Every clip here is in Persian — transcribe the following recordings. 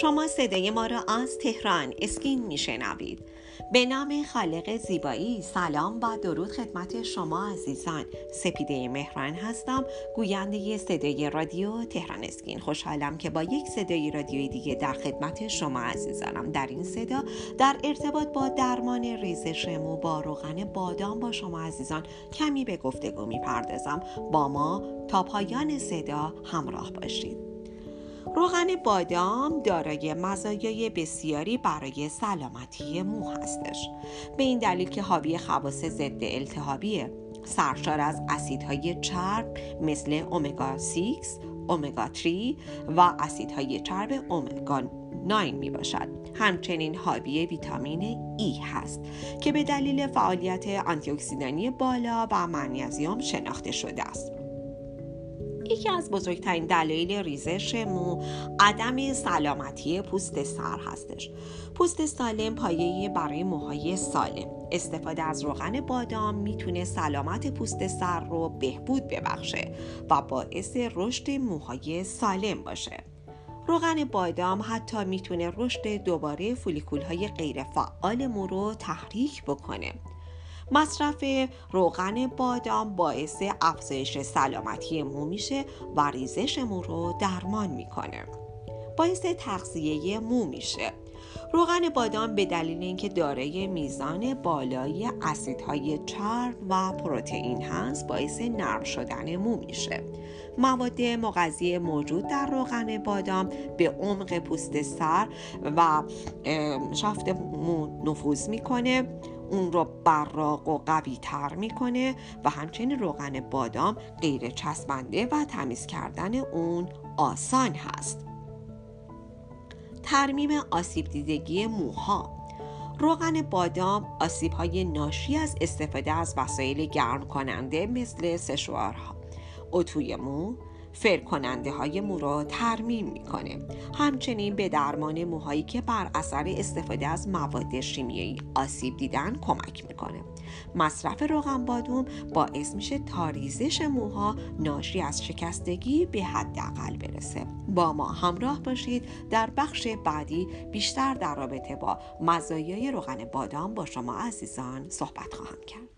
شما صدای ما را از تهران اسکین میشنوید. به نام خالق زیبایی سلام و درود خدمت شما عزیزان. سپیده مهران هستم گوینده صدای رادیو تهران اسکین. خوشحالم که با یک صدای رادیوی دیگه در خدمت شما عزیزانم. در این صدا در ارتباط با درمان ریزش مو با روغن بادام با شما عزیزان کمی به گفتگو می‌پردازم. با ما تا پایان صدا همراه باشید. روغن بادام دارای مزایای بسیاری برای سلامتی مو هستش. به این دلیل که حاوی خواص ضد التهابیه سرشار از اسیدهای چرب مثل اومگا 6 اومگا 3 و اسیدهای چرب اومگا 9 می باشد همچنین حاوی ویتامین ای هست که به دلیل فعالیت آنتی بالا و منیزیم شناخته شده است. یکی از بزرگترین دلایل ریزش مو عدم سلامتی پوست سر هستش. پوست سالم پایه برای موهای سالم. استفاده از روغن بادام می‌تونه سلامت پوست سر رو بهبود ببخشه و باعث رشد موهای سالم باشه. روغن بادام حتی می‌تونه رشد دوباره فولیکول های غیر مو رو تحریک بکنه. مصرف روغن بادام باعث افزایش سلامتی مو میشه و ریزش مو رو درمان می‌کنه. باعث تغذیه مو میشه. روغن بادام به دلیل اینکه دارای میزان بالای اسیدهای چرب و پروتئین هست باعث نرم شدن مو میشه. مواد مغذی موجود در روغن بادام به عمق پوست سر و شافت مو نفوذ می‌کنه. اون رو براق و قوی تر می‌کنه و همچنین روغن بادام غیر چسبنده و تمیز کردن اون آسان هست. ترمیم آسیب دیدگی موها. روغن بادام آسیب های ناشی از استفاده از وسایل گرم کننده مثل سشوارها. اتوی مو فر کننده های مو را ترمیم می‌کنه. همچنین به درمان موهایی که بر اثر استفاده از مواد شیمیایی آسیب دیدن کمک می‌کنه. مصرف روغن بادوم باعث میشه تاریزش موها ناشی از شکستگی به حداقل برسه. با ما همراه باشید. در بخش بعدی بیشتر در رابطه با مزایای روغن بادام با شما عزیزان صحبت خواهم کرد.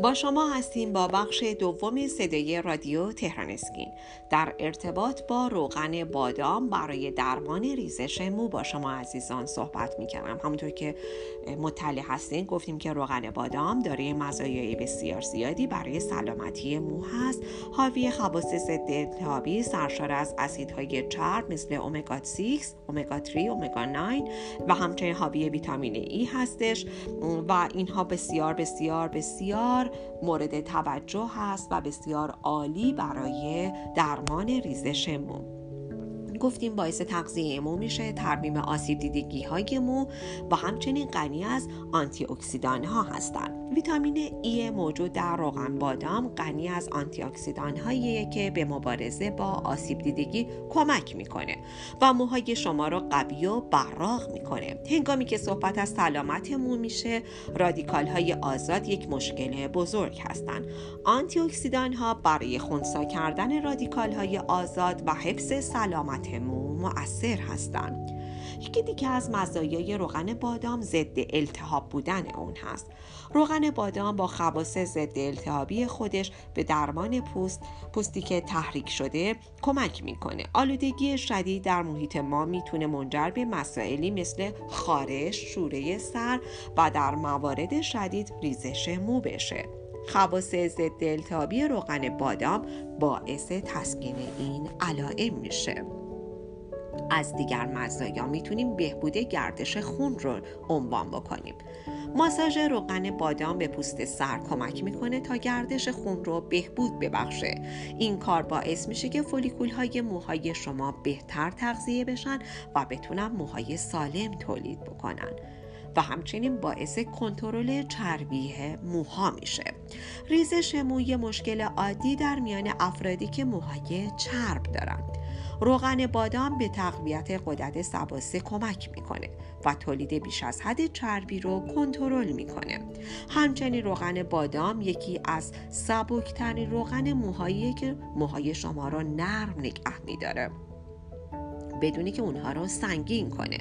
با شما هستیم با بخش دوم صدای رادیو تهران اسکین. در ارتباط با روغن بادام برای درمان ریزش مو با شما عزیزان صحبت می کنم همونطور که مطلع هستین گفتیم که روغن بادام دارای مزایای بسیار زیادی برای سلامتی مو هست. حاوی خواص ضد التهابی سرشار از اسیدهای چرب مثل اومگا 6 اومگا 3 اومگا 9 و همچنین حاوی ویتامین ای هستش. و اینها بسیار بسیار بسیار مورد توجه هست و بسیار عالی برای درمان ریزش مو. گفتیم باعث تغذیه مو میشه ترمیم آسیب دیدگی های مو و همچنین غنی از آنتی اکسیدان ها هستند. ویتامین ای موجود در روغن بادام غنی از آنتی اکسیدان هایی که به مبارزه با آسیب دیدگی کمک می‌کنه و موهای شما رو قوی و براق می‌کنه. هنگامی که صحبت از سلامت مو میشه رادیکال های آزاد یک مشکل بزرگ هستند. آنتی اکسیدان ها برای خونسا کردن رادیکال های آزاد و حفظ سلامت مو مؤثر هستند. یکی دیگه از مزایای روغن بادام ضد التهاب بودن اون هست. روغن بادام با خواص ضد التهابی خودش به درمان پوست پوستی که تحریک شده کمک می‌کنه. آلودگی شدید در محیط ما می‌تونه منجر به مسائلی مثل خارش شوره سر و در موارد شدید ریزش مو بشه. خواص ضد التهابی روغن بادام باعث تسکین این علائم میشه. از دیگر مزایا می‌تونیم بهبود گردش خون رو عنوان بکنیم. ماساژ روغن بادام به پوست سر کمک می‌کنه تا گردش خون رو بهبود ببخشه. این کار باعث میشه که فولیکول های موهای شما بهتر تغذیه بشن و بتونن موهای سالم تولید بکنن. و همچنین باعث کنترل چربی موها میشه. ریزش مو مشکل عادی در میان افرادی که موهای چرب دارن. روغن بادام به تقویت قدرت سباسه کمک می‌کنه و تولید بیش از حد چربی رو کنترل می‌کنه. همچنین روغن بادام یکی از سبکترین روغن موهایی که موهای شما رو نرم نگه میداره. بدونی که اونها رو سنگین کنه.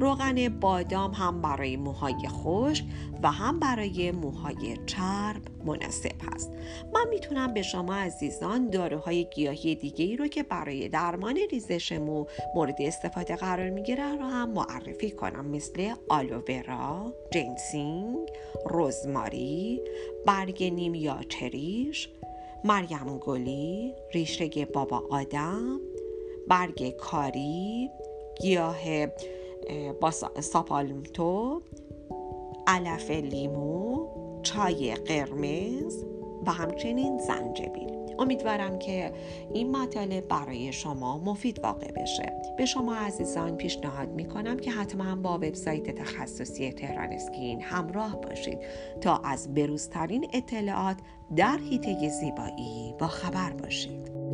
روغن بادام هم برای موهای خشک و هم برای موهای چرب مناسب هست. من می‌تونم به شما عزیزان داروهای گیاهی دیگه ای رو که برای درمان ریزش مو مورد استفاده قرار می‌گیره رو هم معرفی کنم. مثل آلوورا، جنسینگ، رزماری، برگ نیم یا چریش، مریم گلی، ریشه بابا آدم، برگ کاری گیاه با ساپالمتو علف لیمو چای قرمز و همچنین زنجبیل. امیدوارم که این مطالب برای شما مفید واقع بشه. به شما عزیزان پیشنهاد می‌کنم که حتما با وبسایت تخصصی تهران اسکین همراه باشید تا از بروزترین اطلاعات در حیطه زیبایی با خبر باشید.